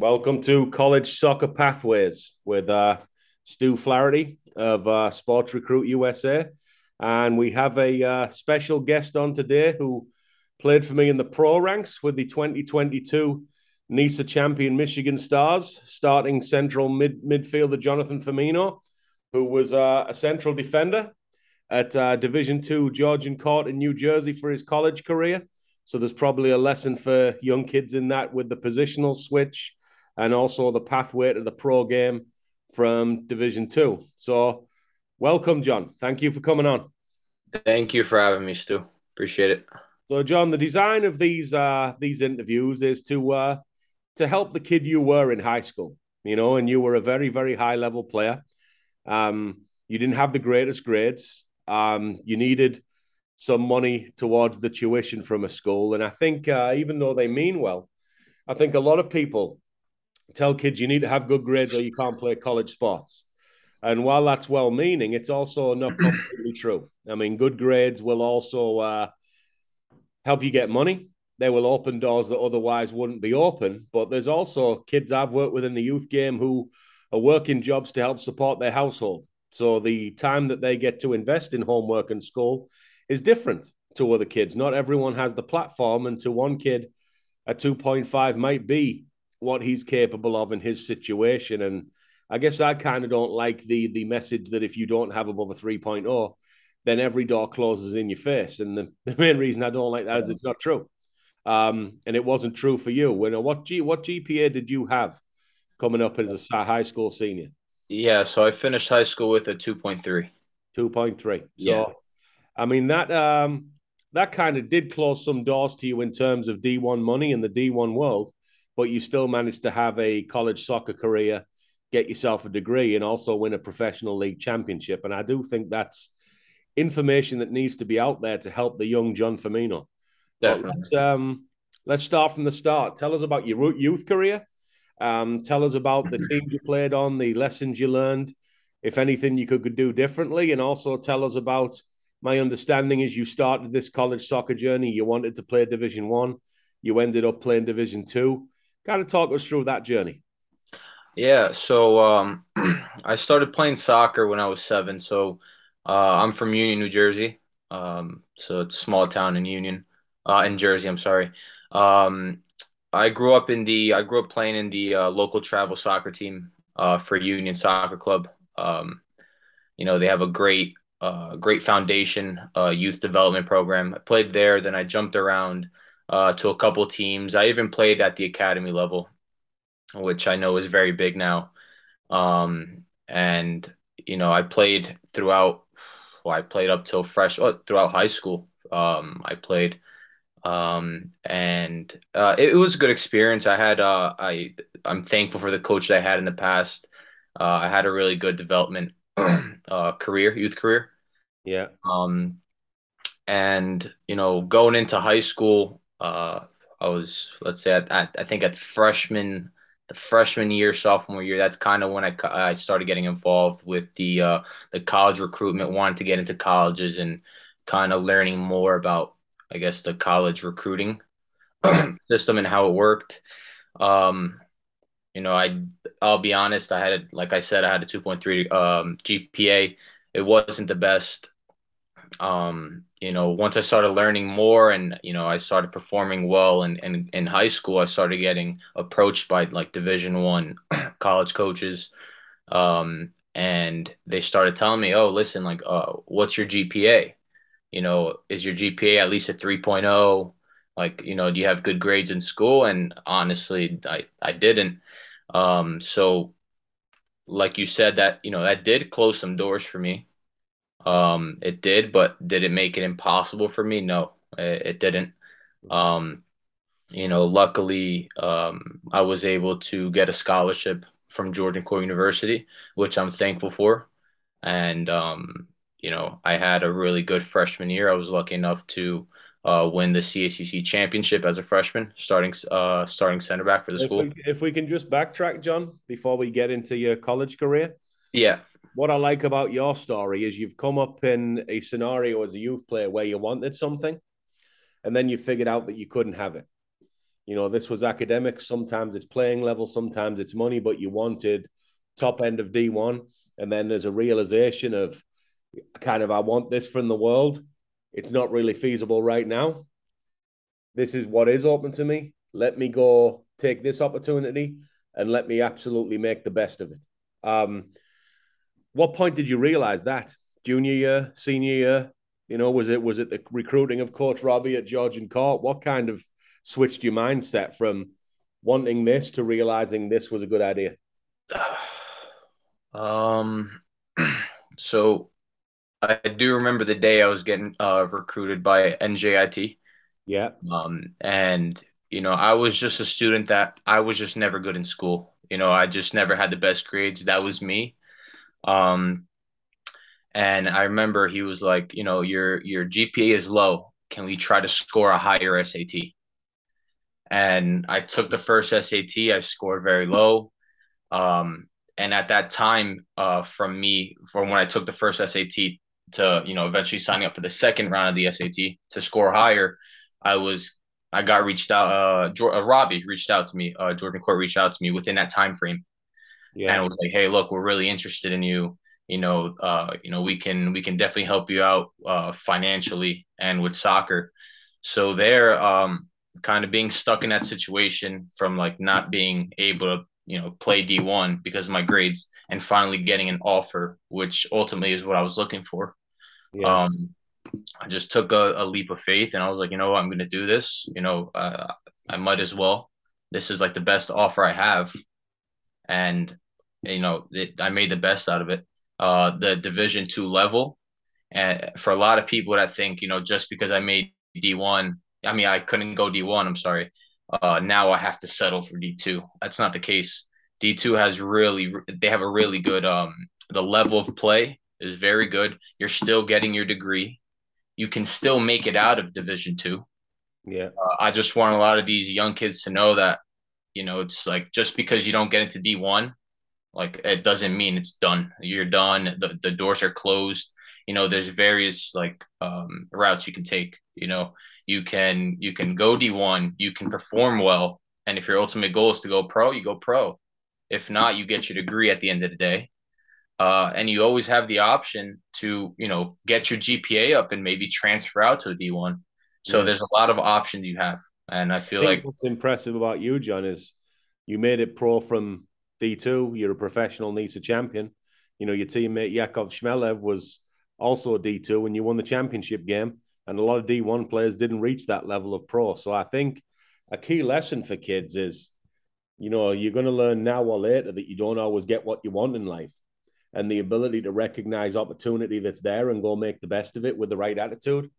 Welcome to College Soccer Pathways with uh, Stu Flaherty of uh, Sports Recruit USA. And we have a uh, special guest on today who played for me in the pro ranks with the 2022 NISA champion Michigan Stars, starting central mid midfielder Jonathan Firmino, who was uh, a central defender at uh, Division Two Georgian Court in New Jersey for his college career. So there's probably a lesson for young kids in that with the positional switch and also the pathway to the pro game from Division Two. So, welcome, John. Thank you for coming on. Thank you for having me, Stu. Appreciate it. So, John, the design of these uh, these interviews is to uh, to help the kid you were in high school. You know, and you were a very very high level player. Um, you didn't have the greatest grades. Um, you needed some money towards the tuition from a school, and I think uh, even though they mean well, I think a lot of people tell kids you need to have good grades or you can't play college sports. And while that's well meaning, it's also not completely true. I mean, good grades will also uh, help you get money. They will open doors that otherwise wouldn't be open. But there's also kids I've worked with in the youth game who are working jobs to help support their household. So the time that they get to invest in homework and school is different to other kids. Not everyone has the platform, and to one kid, a 2.5 might be what he's capable of in his situation. And I guess I kind of don't like the the message that if you don't have above a 3.0, then every door closes in your face. And the, the main reason I don't like that is it's not true. Um, and it wasn't true for you. When what G what GPA did you have coming up as a high school senior? Yeah, so I finished high school with a 2.3. 2.3. So yeah. I mean that um that kind of did close some doors to you in terms of D1 money in the D1 world but you still managed to have a college soccer career, get yourself a degree, and also win a professional league championship. And I do think that's information that needs to be out there to help the young John Firmino. Definitely. let's um, let's start from the start. Tell us about your youth career. Um, tell us about the teams you played on, the lessons you learned, if anything you could do differently, and also tell us about. My understanding is you started this college soccer journey. You wanted to play Division One. You ended up playing Division Two kind of talk us through that journey. Yeah, so um, I started playing soccer when I was seven. So uh, I'm from Union, New Jersey. Um, so it's a small town in Union, uh, in Jersey. I'm sorry. Um, I grew up in the. I grew up playing in the uh, local travel soccer team uh, for Union Soccer Club. Um, you know, they have a great, uh, great foundation uh, youth development program. I played there. Then I jumped around uh, to a couple teams. I even played at the academy level, which I know is very big now. Um, and you know, I played throughout. Well, I played up till fresh oh, throughout high school. Um, I played, um, and uh, it, it, was a good experience. I had uh, I I'm thankful for the coach that I had in the past. Uh, I had a really good development uh, career, youth career. Yeah. Um, and you know, going into high school, uh, I was let's say at, I think at freshman the freshman year sophomore year that's kind of when I, I started getting involved with the uh, the college recruitment wanting to get into colleges and kind of learning more about I guess the college recruiting system and how it worked. Um, you know I I'll be honest I had like I said I had a 2.3 um, GPA it wasn't the best um, you know, once I started learning more and, you know, I started performing well in, in, in high school, I started getting approached by like division one college coaches. Um, and they started telling me, oh, listen, like, uh, what's your GPA? You know, is your GPA at least a 3.0? Like, you know, do you have good grades in school? And honestly, I, I didn't. Um, so like you said, that, you know, that did close some doors for me. Um, it did, but did it make it impossible for me? No, it, it didn't. Um, you know, luckily, um, I was able to get a scholarship from Georgian Court University, which I'm thankful for. And, um, you know, I had a really good freshman year. I was lucky enough to uh, win the CACC championship as a freshman, starting uh, starting center back for the if school. We, if we can just backtrack, John, before we get into your college career. Yeah what I like about your story is you've come up in a scenario as a youth player where you wanted something, and then you figured out that you couldn't have it. You know, this was academics. Sometimes it's playing level, sometimes it's money, but you wanted top end of D1. And then there's a realization of kind of, I want this from the world. It's not really feasible right now. This is what is open to me. Let me go take this opportunity and let me absolutely make the best of it. Um, what point did you realize that? Junior year, senior year? You know, was it was it the recruiting of Coach Robbie at Georgian Court? What kind of switched your mindset from wanting this to realizing this was a good idea? Um, so I do remember the day I was getting uh, recruited by NJIT. Yeah. Um, and you know, I was just a student that I was just never good in school. You know, I just never had the best grades. That was me. Um, and I remember he was like, you know, your your GPA is low. Can we try to score a higher SAT? And I took the first SAT. I scored very low. Um, and at that time, uh, from me, from when I took the first SAT to, you know, eventually signing up for the second round of the SAT to score higher, I was, I got reached out. Uh, uh Robbie reached out to me. Uh, Georgian Court reached out to me within that time frame, yeah. and was like, "Hey, look, we're really interested in you you know, uh, you know, we can we can definitely help you out uh, financially and with soccer. So there, um, kind of being stuck in that situation from like not being able to you know play D1 because of my grades, and finally getting an offer, which ultimately is what I was looking for. Yeah. Um, I just took a, a, leap of faith, and I was like, you know. I'm going to do this. You know, uh, I might as well. This is like the best offer I have, and you know, it, I made the best out of it uh, the Division two level. And for a lot of people that think, you know, just because I made D1, I mean, I couldn't go D1, I'm sorry. Uh, now I have to settle for D2. That's not the case. D2 has really, they have a really good, um, the level of play is very good. You're still getting your degree. You can still make it out of Division two. Yeah. Uh, I just want a lot of these young kids to know that, you know, it's like just because you don't get into D1 like it doesn't mean it's done. You're done. The the doors are closed. You know, there's various like um, routes you can take. You know, you can you can go D1. You can perform well, and if your ultimate goal is to go pro, you go pro. If not, you get your degree at the end of the day. Uh, and you always have the option to, you know, get your GPA up and maybe transfer out to a D1. So yeah. there's a lot of options you have. And I feel I like what's impressive about you, John, is you made it pro from D2. You're a professional NISA champion. You know, your teammate Yakov Shmelev was also a D2 and you won the championship game. And a lot of D1 players didn't reach that level of pro. So I think a key lesson for kids is, you know, you're going to learn now or later that you don't always get what you want in life. And the ability to recognize opportunity that's there and go make the best of it with the right attitude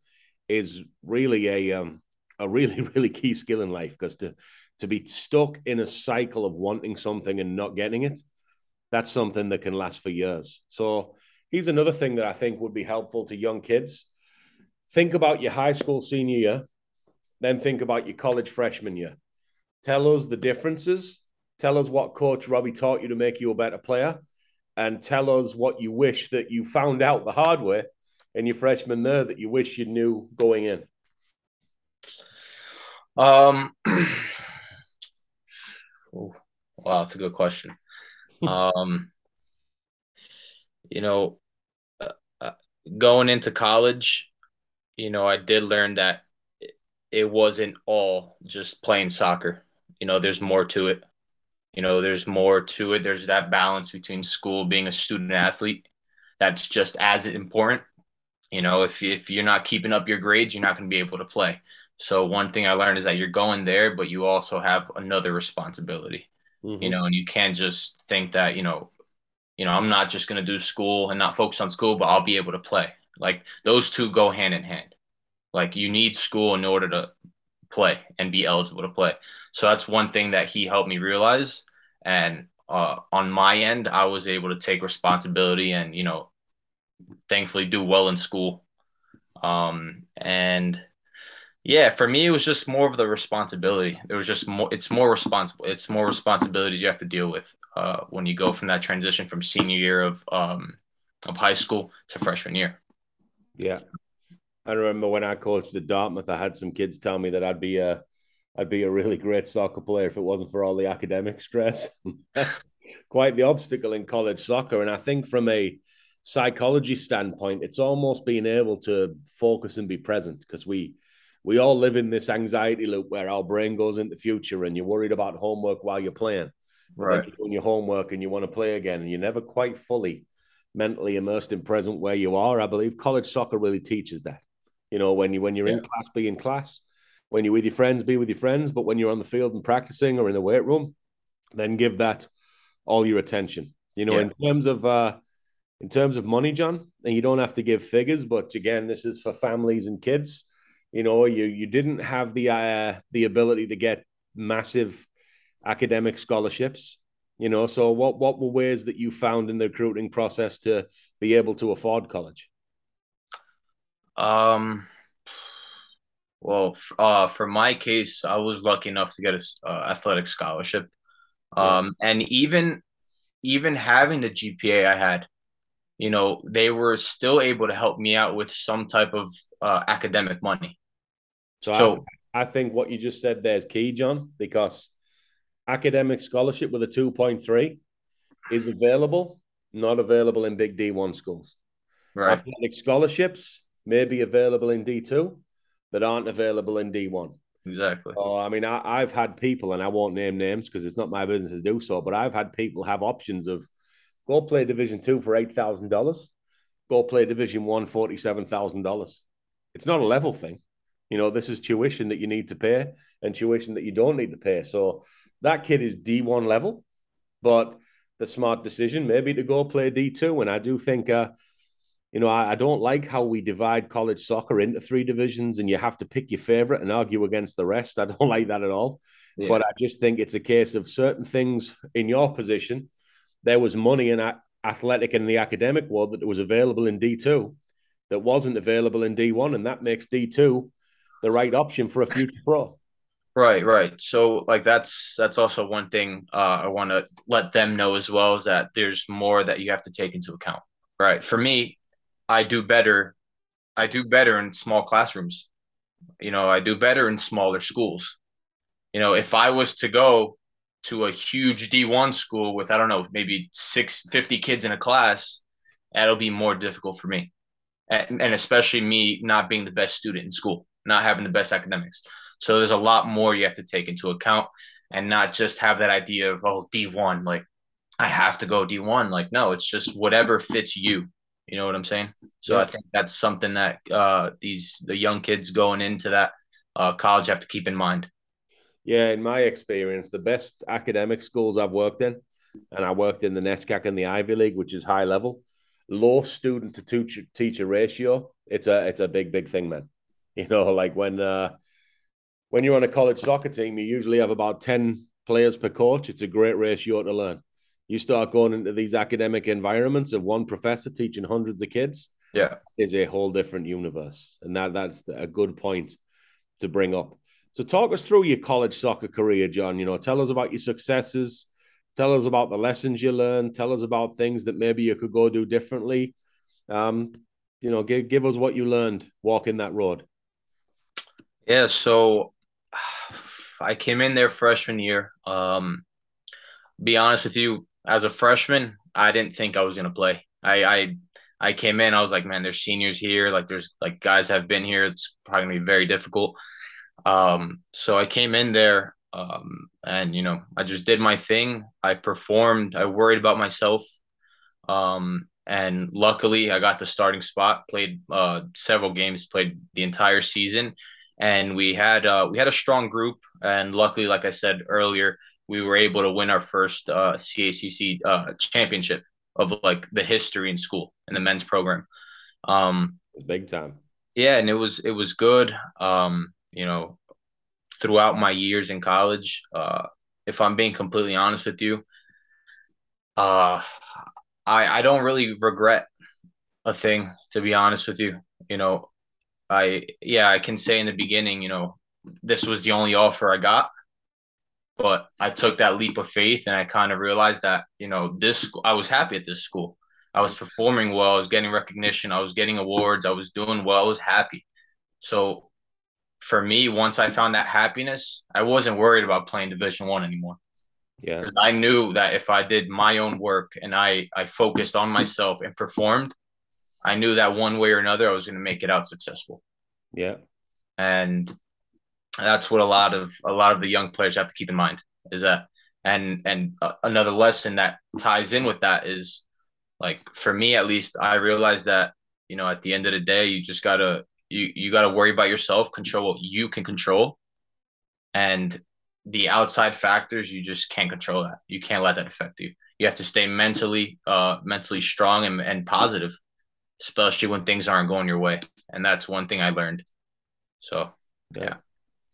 is really a um, a really really key skill in life because to to be stuck in a cycle of wanting something and not getting it, that's something that can last for years. So here's another thing that I think would be helpful to young kids. Think about your high school senior year, then think about your college freshman year. Tell us the differences. Tell us what Coach Robbie taught you to make you a better player, and tell us what you wish that you found out the hard way in your freshman there that you wish you knew going in. Um, Ooh, wow, that's a good question. um, you know, uh, uh, going into college, you know, I did learn that it wasn't all just playing soccer. You know, there's more to it. You know, there's more to it. There's that balance between school, being a student athlete. That's just as important. You know, if if you're not keeping up your grades, you're not going to be able to play. So one thing I learned is that you're going there, but you also have another responsibility. Mm-hmm. You know, and you can't just think that, you know, you know, I'm not just going to do school and not focus on school, but I'll be able to play. Like those two go hand in hand. Like you need school in order to play and be eligible to play. So that's one thing that he helped me realize. And uh, on my end, I was able to take responsibility and, you know, thankfully do well in school. Um, and yeah, for me, it was just more of the responsibility. It was just more. It's more responsible. It's more responsibilities you have to deal with uh, when you go from that transition from senior year of um, of high school to freshman year. Yeah, I remember when I coached at Dartmouth, I had some kids tell me that I'd be a I'd be a really great soccer player if it wasn't for all the academic stress. Quite the obstacle in college soccer. And I think from a psychology standpoint, it's almost being able to focus and be present because we we all live in this anxiety loop where our brain goes into the future and you're worried about homework while you're playing. Right. You're doing your homework and you want to play again and you're never quite fully mentally immersed in present where you are. I believe college soccer really teaches that. You know, when you when you're yeah. in class, be in class. When you're with your friends, be with your friends. But when you're on the field and practicing or in the weight room, then give that all your attention. You know, yeah. in terms of uh in terms of money, John, and you don't have to give figures, but again, this is for families and kids. You know, you you didn't have the uh, the ability to get massive academic scholarships. You know, so what what were ways that you found in the recruiting process to be able to afford college? Um, well, uh, for my case, I was lucky enough to get a uh, athletic scholarship. Um, yeah. and even even having the GPA I had, you know, they were still able to help me out with some type of uh, academic money. So, so I, I think what you just said there is key, John, because academic scholarship with a 2.3 is available, not available in big D1 schools. Right. Athletic scholarships may be available in D2 that aren't available in D1. Exactly. Oh, I mean, I, have had people, and I won't name names because it's not my business to do so, but I've had people have options of go play Division Two for eight thousand dollars, go play Division One forty-seven thousand dollars. It's not a level thing. You know, this is tuition that you need to pay and tuition that you don't need to pay. So that kid is D1 level, but the smart decision maybe to go play D2. And I do think, uh, you know, I, I, don't like how we divide college soccer into three divisions and you have to pick your favorite and argue against the rest. I don't like that at all. Yeah. But I just think it's a case of certain things in your position. There was money in athletic and the academic world that was available in D2 that wasn't available in D1. And that makes D2 the right option for a future pro. Right, right. So like that's that's also one thing uh, I want to let them know as well is that there's more that you have to take into account. Right. For me, I do better. I do better in small classrooms. You know, I do better in smaller schools. You know, if I was to go to a huge D1 school with I don't know, maybe six fifty kids in a class, that'll be more difficult for me. And, and especially me not being the best student in school not having the best academics. So there's a lot more you have to take into account and not just have that idea of, oh, D1, like I have to go D1. Like, no, it's just whatever fits you. You know what I'm saying? So yeah. I think that's something that uh, these the young kids going into that uh, college have to keep in mind. Yeah, in my experience, the best academic schools I've worked in, and I worked in the NESCAC and the Ivy League, which is high level, low student to teacher, teacher ratio. It's a it's a big big thing, man. You know, like when uh, when you're on a college soccer team, you usually have about ten players per coach. It's a great ratio to learn. You start going into these academic environments of one professor teaching hundreds of kids. Yeah, is a whole different universe, and that that's a good point to bring up. So, talk us through your college soccer career, John. You know, tell us about your successes. Tell us about the lessons you learned. Tell us about things that maybe you could go do differently. Um, you know, give give us what you learned walking that road. Yeah, so I came in there freshman year. Um, be honest with you, as a freshman, I didn't think I was gonna play. I I I came in, I was like, man, there's seniors here, like there's like guys have been here. It's probably gonna be very difficult. Um, so I came in there, um, and you know, I just did my thing. I performed. I worried about myself. Um, and luckily, I got the starting spot. Played uh, several games. Played the entire season and we had uh, we had a strong group. And luckily, like I said earlier, we were able to win our first uh, CACC uh, championship of like the history in school in the men's program. Um, big time. Yeah, and it was it was good. Um, you know, throughout my years in college, uh, if I'm being completely honest with you, uh, I I don't really regret a thing to be honest with you. You know, I yeah, I can say in the beginning, you know, this was the only offer I got. But I took that leap of faith and I kind of realized that, you know, this I was happy at this school. I was performing well, I was getting recognition, I was getting awards, I was doing well, I was happy. So for me, once I found that happiness, I wasn't worried about playing Division One anymore. Yeah, because I knew that if I did my own work and I I focused on myself and performed, I knew that one way or another I was going to make it out successful. Yeah, and that's what a lot of a lot of the young players have to keep in mind is that and and uh, another lesson that ties in with that is like for me at least I realized that you know at the end of the day you just gotta you you gotta worry about yourself, control what you can control, and the outside factors you just can't control that. You can't let that affect you. You have to stay mentally uh mentally strong and, and positive, especially when things aren't going your way. And that's one thing I learned. So yeah. yeah.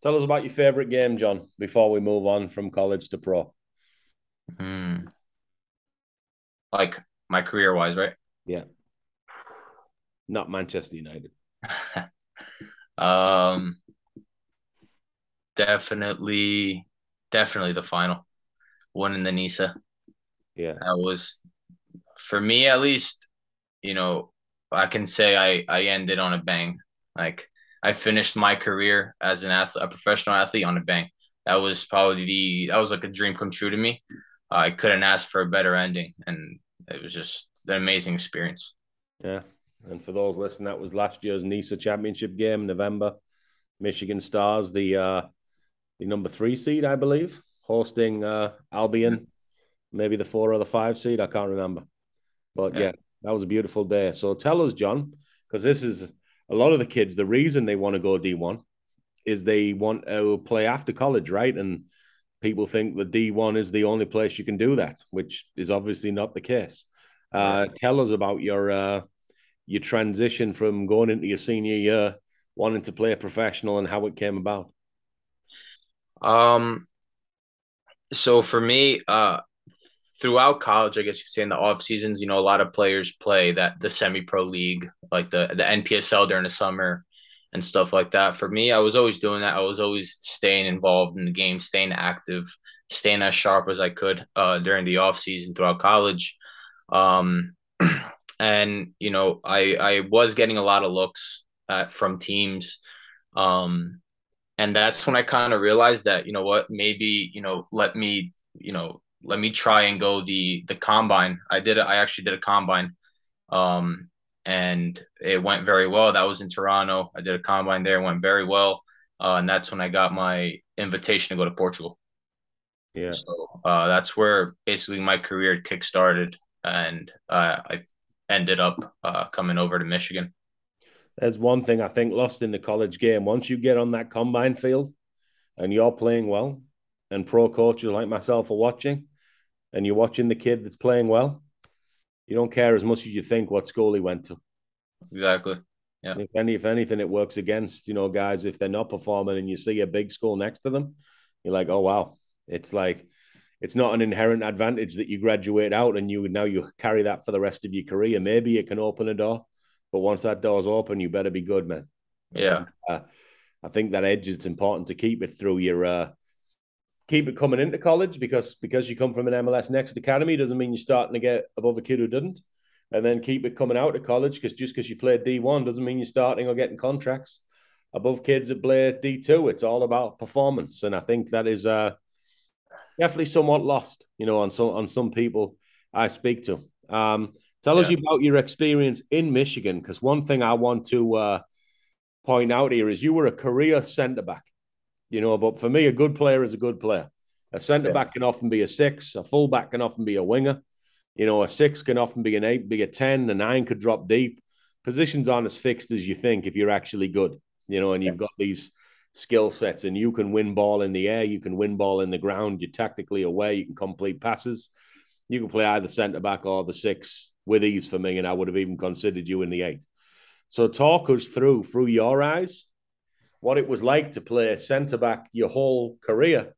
Tell us about your favorite game, John, before we move on from college to pro. Hmm. Like my career wise, right? Yeah. Not Manchester United. um definitely definitely the final. One in the Nisa. Yeah. That was for me at least, you know, I can say I I ended on a bang. Like I finished my career as an athlete, a professional athlete on a bang. That was probably the that was like a dream come true to me. Uh, I couldn't ask for a better ending, and it was just an amazing experience. Yeah, and for those listening, that was last year's NISA Championship game, November. Michigan Stars, the uh, the number three seed, I believe, hosting uh, Albion, maybe the four or the five seed. I can't remember, but yeah, yeah that was a beautiful day. So tell us, John, because this is a lot of the kids, the reason they want to go D1 is they want to play after college, right? And people think that D1 is the only place you can do that, which is obviously not the case. Uh, tell us about your uh, your transition from going into your senior year, wanting to play professional, and how it came about. Um, so for me, uh, throughout college, I guess you could say in the off seasons, you know, a lot of players play that the semi pro league, like the the NPSL during the summer and stuff like that. For me, I was always doing that. I was always staying involved in the game, staying active, staying as sharp as I could uh, during the off season throughout college. Um, and you know, I I was getting a lot of looks at, from teams. Um, and that's when I kind of realized that, you know what, maybe, you know, let me, you know, let me try and go the the combine. I did I actually did a combine, um, and it went very well. That was in Toronto. I did a combine there, went very well, uh, and that's when I got my invitation to go to Portugal. Yeah. So uh, that's where basically my career kick-started, and uh, I ended up uh, coming over to Michigan. There's one thing I think lost in the college game. Once you get on that combine field, and you're playing well, and pro coaches like myself are watching, and you're watching the kid that's playing well, you don't care as much as you think what school he went to. Exactly. Yeah. If any, if anything, it works against you know guys if they're not performing and you see a big school next to them, you're like, oh wow, it's like it's not an inherent advantage that you graduate out and you now you carry that for the rest of your career. Maybe it can open a door, but once that door's open, you better be good, man. Yeah. Uh, I think that edge is important to keep it through your uh, keep it coming into college because because you come from an MLS Next Academy doesn't mean you're starting to get above a kid who didn't, and then keep it coming out of college because just because you played D one doesn't mean you're starting or getting contracts above kids that play D two. It's all about performance, and I think that is uh, definitely somewhat lost, you know, on some on some people I speak to. Um, tell yeah. us about your experience in Michigan because one thing I want to uh, point out here is you were a career centre back you know. But for me, a good player is a good player. A centre back can often be a six, a full back can often be a winger. You know, a six can often be an eight, be a 10, a nine could drop deep. Positions aren't as fixed as you think if you're actually good, you know, and you've got these skill sets and you can win ball in the air, you can win ball in the ground, you're tactically aware, you can complete passes. You can play either centre back or the six with ease for me, and I would have even considered you in the eight. So talk us through, through your eyes, what it was like to play centre back your whole career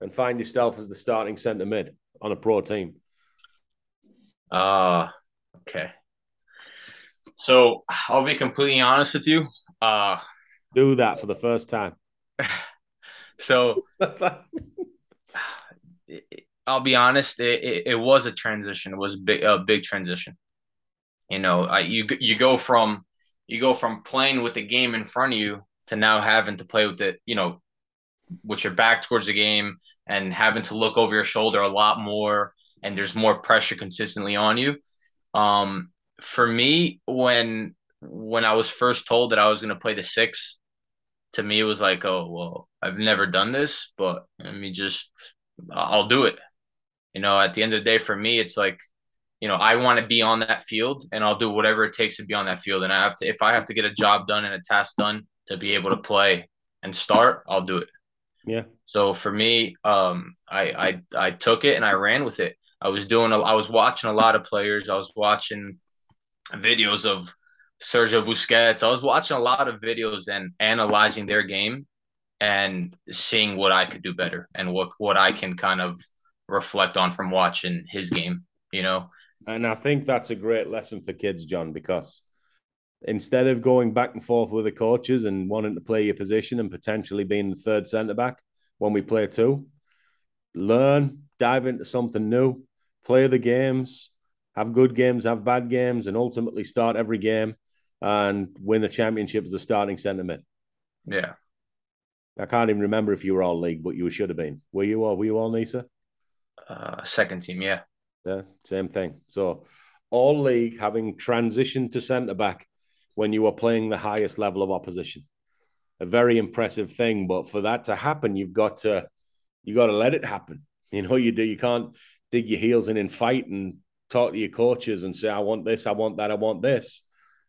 and find yourself as the starting centre mid on a pro team. Uh okay. So I'll be completely honest with you. Uh do that for the first time. so I'll be honest, it, it, it, was a transition. It was a big, a big transition. You know, I, you you go from you go from playing with the game in front of you to now having to play with it, you know, with your back towards the game and having to look over your shoulder a lot more and there's more pressure consistently on you. Um, for me, when when I was first told that I was going to play the six, to me it was like, oh well, I've never done this, but let me just, I'll do it. You know, at the end of the day, for me, it's like, you know, I want to be on that field, and I'll do whatever it takes to be on that field. And I have to, if I have to get a job done and a task done to be able to play and start, I'll do it. Yeah. So for me, um, I I I took it and I ran with it. I was doing, a, I was watching a lot of players. I was watching videos of Sergio Busquets. I was watching a lot of videos and analyzing their game and seeing what I could do better and what what I can kind of reflect on from watching his game, you know. And I think that's a great lesson for kids, John, because instead of going back and forth with the coaches and wanting to play your position and potentially being the third centre back when we play two, learn, dive into something new, play the games, have good games, have bad games, and ultimately start every game and win the championship as a starting centre mid. Yeah. I can't even remember if you were all league, but you should have been. Were you all? Were you all Nisa? Uh, second team, yeah. Yeah, same thing. So, all league having transitioned to centre back when you were playing the highest level of opposition. A very impressive thing, but for that to happen, you've got to you got to let it happen. You know, you do. You can't dig your heels in and fight and talk to your coaches and say, "I want this, I want that, I want this."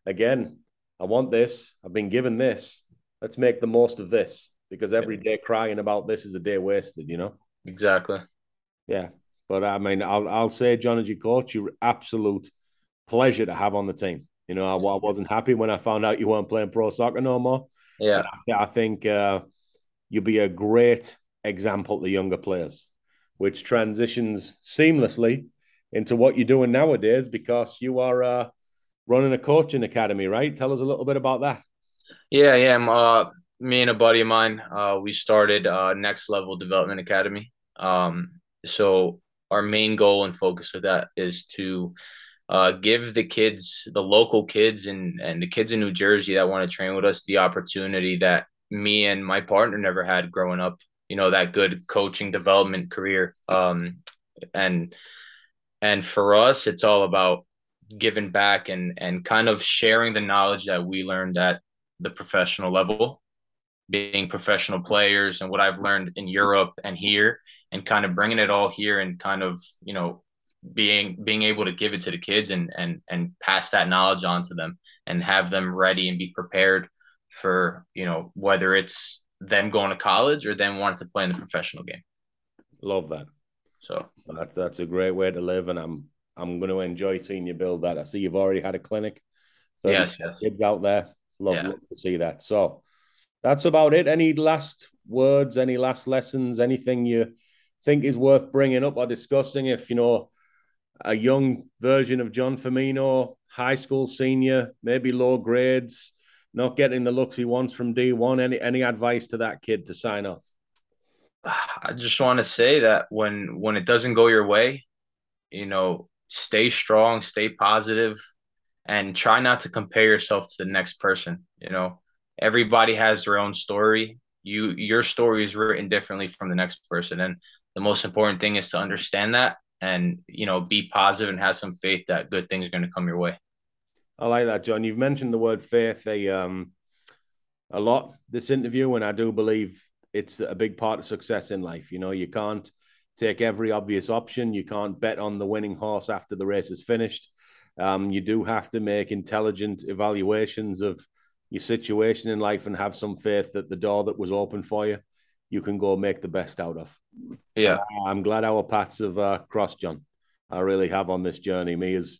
Again, I want this. I've been given this. Let's make the most of this because every day crying about this is a day wasted. You know. Exactly. Yeah, but I mean, I'll I'll say, John, as your coach, you're absolute pleasure to have on the team. You know, I, I wasn't happy when I found out you weren't playing pro soccer no more. Yeah, I, I, think uh, you'll be a great example to younger players, which transitions seamlessly into what you're doing nowadays because you are uh, running a coaching academy, right? Tell us a little bit about that. Yeah, yeah. Uh, me and a buddy of mine, uh, we started uh, Next Level Development Academy. Um, so our main goal and focus with that is to uh, give the kids, the local kids, and and the kids in New Jersey that want to train with us the opportunity that me and my partner never had growing up. You know that good coaching development career. Um, and and for us, it's all about giving back and and kind of sharing the knowledge that we learned at the professional level, being professional players, and what I've learned in Europe and here, and kind of bringing it all here and kind of you know being being able to give it to the kids and and and pass that knowledge on to them and have them ready and be prepared for you know whether it's them going to college or them wanting to play in the professional game. Love that. So that's that's a great way to live, and I'm I'm going to enjoy seeing you build that. I see you've already had a clinic. Yes, yes. Kids out there, love, yeah. love to see that. So that's about it. Any last words? Any last lessons? Anything you think is worth bringing up or discussing? If you know a young version of John Firmino, high school senior, maybe low grades, not getting the looks he wants from D1. Any any advice to that kid to sign off? I just want to say that when when it doesn't go your way, you know, stay strong, stay positive, and try not to compare yourself to the next person. You know, everybody has their own story. You your story is written differently from the next person, and the most important thing is to understand that and you know be positive and have some faith that good things are going to come your way. I like that, John. You've mentioned the word faith a um a lot this interview, and I do believe it's a big part of success in life. You know, you can't take every obvious option. You can't bet on the winning horse after the race is finished. Um, you do have to make intelligent evaluations of your situation in life and have some faith that the door that was open for you, you can go make the best out of. Yeah. Uh, I'm glad our paths have uh, crossed, John. I really have on this journey. Me as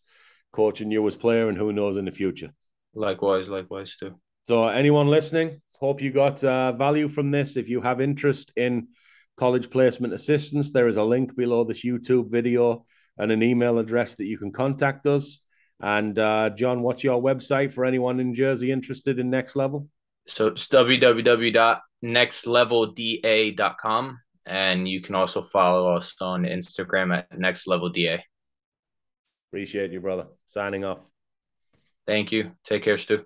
coach and you as player, and who knows in the future. Likewise, likewise too. So, anyone listening, hope you got uh, value from this. If you have interest in college placement assistance, there is a link below this YouTube video and an email address that you can contact us. And uh, John, what's your website for anyone in Jersey interested in Next Level? So it's www.nextlevelda.com. And you can also follow us on Instagram at Next Level DA. Appreciate you, brother. Signing off. Thank you. Take care, Stu.